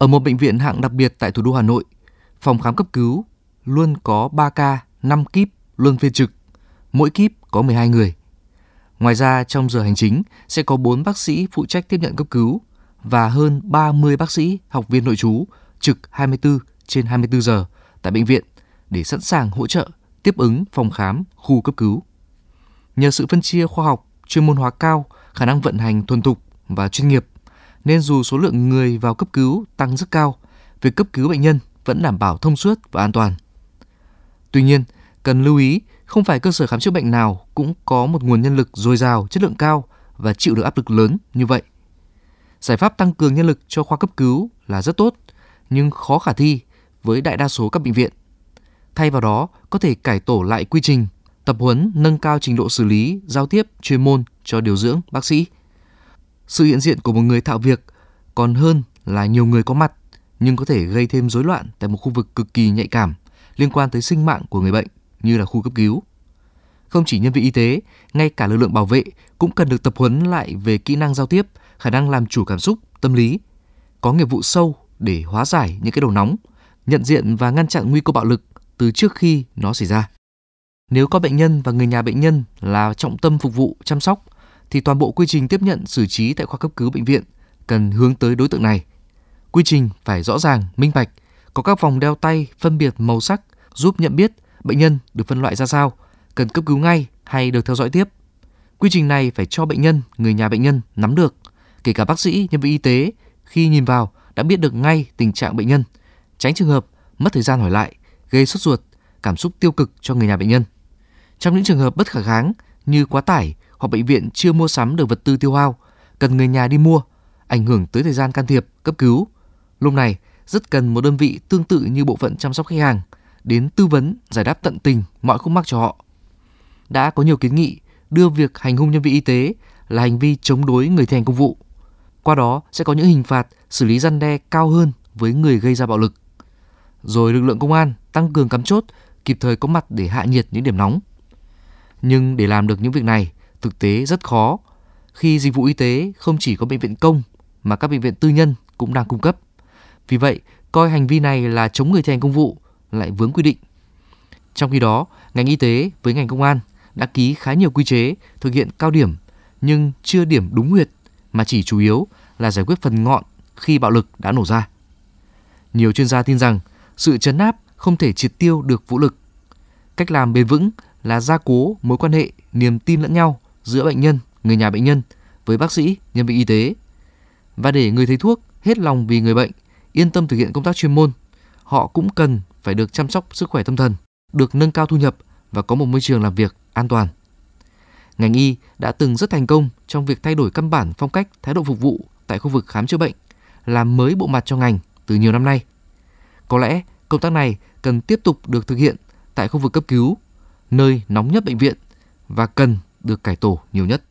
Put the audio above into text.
Ở một bệnh viện hạng đặc biệt tại thủ đô Hà Nội, phòng khám cấp cứu luôn có 3 ca, 5 kíp luôn phiên trực. Mỗi kíp có 12 người. Ngoài ra, trong giờ hành chính sẽ có 4 bác sĩ phụ trách tiếp nhận cấp cứu và hơn 30 bác sĩ học viên nội trú trực 24 trên 24 giờ tại bệnh viện để sẵn sàng hỗ trợ tiếp ứng phòng khám, khu cấp cứu. Nhờ sự phân chia khoa học, chuyên môn hóa cao, khả năng vận hành thuần thục và chuyên nghiệp, nên dù số lượng người vào cấp cứu tăng rất cao, việc cấp cứu bệnh nhân vẫn đảm bảo thông suốt và an toàn. Tuy nhiên, cần lưu ý không phải cơ sở khám chữa bệnh nào cũng có một nguồn nhân lực dồi dào, chất lượng cao và chịu được áp lực lớn như vậy. Giải pháp tăng cường nhân lực cho khoa cấp cứu là rất tốt, nhưng khó khả thi với đại đa số các bệnh viện. Thay vào đó, có thể cải tổ lại quy trình, tập huấn nâng cao trình độ xử lý, giao tiếp, chuyên môn cho điều dưỡng, bác sĩ. Sự hiện diện của một người thạo việc còn hơn là nhiều người có mặt nhưng có thể gây thêm rối loạn tại một khu vực cực kỳ nhạy cảm liên quan tới sinh mạng của người bệnh như là khu cấp cứu. Không chỉ nhân viên y tế, ngay cả lực lượng bảo vệ cũng cần được tập huấn lại về kỹ năng giao tiếp, khả năng làm chủ cảm xúc, tâm lý, có nghiệp vụ sâu để hóa giải những cái đầu nóng, nhận diện và ngăn chặn nguy cơ bạo lực từ trước khi nó xảy ra. Nếu có bệnh nhân và người nhà bệnh nhân là trọng tâm phục vụ chăm sóc thì toàn bộ quy trình tiếp nhận xử trí tại khoa cấp cứu bệnh viện cần hướng tới đối tượng này. Quy trình phải rõ ràng, minh bạch, có các vòng đeo tay phân biệt màu sắc giúp nhận biết bệnh nhân được phân loại ra sao, cần cấp cứu ngay hay được theo dõi tiếp. Quy trình này phải cho bệnh nhân, người nhà bệnh nhân nắm được, kể cả bác sĩ, nhân viên y tế khi nhìn vào đã biết được ngay tình trạng bệnh nhân, tránh trường hợp mất thời gian hỏi lại, gây sốt ruột, cảm xúc tiêu cực cho người nhà bệnh nhân. Trong những trường hợp bất khả kháng như quá tải hoặc bệnh viện chưa mua sắm được vật tư tiêu hao, cần người nhà đi mua, ảnh hưởng tới thời gian can thiệp, cấp cứu. Lúc này, rất cần một đơn vị tương tự như bộ phận chăm sóc khách hàng đến tư vấn, giải đáp tận tình mọi khúc mắc cho họ. Đã có nhiều kiến nghị đưa việc hành hung nhân viên y tế là hành vi chống đối người thi hành công vụ. Qua đó sẽ có những hình phạt xử lý răn đe cao hơn với người gây ra bạo lực. Rồi lực lượng công an tăng cường cắm chốt, kịp thời có mặt để hạ nhiệt những điểm nóng. Nhưng để làm được những việc này, thực tế rất khó khi dịch vụ y tế không chỉ có bệnh viện công mà các bệnh viện tư nhân cũng đang cung cấp. Vì vậy, coi hành vi này là chống người thi hành công vụ lại vướng quy định. Trong khi đó, ngành y tế với ngành công an đã ký khá nhiều quy chế thực hiện cao điểm nhưng chưa điểm đúng huyệt mà chỉ chủ yếu là giải quyết phần ngọn khi bạo lực đã nổ ra. Nhiều chuyên gia tin rằng sự chấn áp không thể triệt tiêu được vũ lực. Cách làm bền vững là gia cố mối quan hệ, niềm tin lẫn nhau giữa bệnh nhân, người nhà bệnh nhân với bác sĩ, nhân viên y tế. Và để người thầy thuốc hết lòng vì người bệnh, yên tâm thực hiện công tác chuyên môn, họ cũng cần phải được chăm sóc sức khỏe tâm thần, được nâng cao thu nhập và có một môi trường làm việc an toàn. Ngành y đã từng rất thành công trong việc thay đổi căn bản phong cách thái độ phục vụ tại khu vực khám chữa bệnh, làm mới bộ mặt cho ngành từ nhiều năm nay. Có lẽ công tác này cần tiếp tục được thực hiện tại khu vực cấp cứu, nơi nóng nhất bệnh viện và cần được cải tổ nhiều nhất.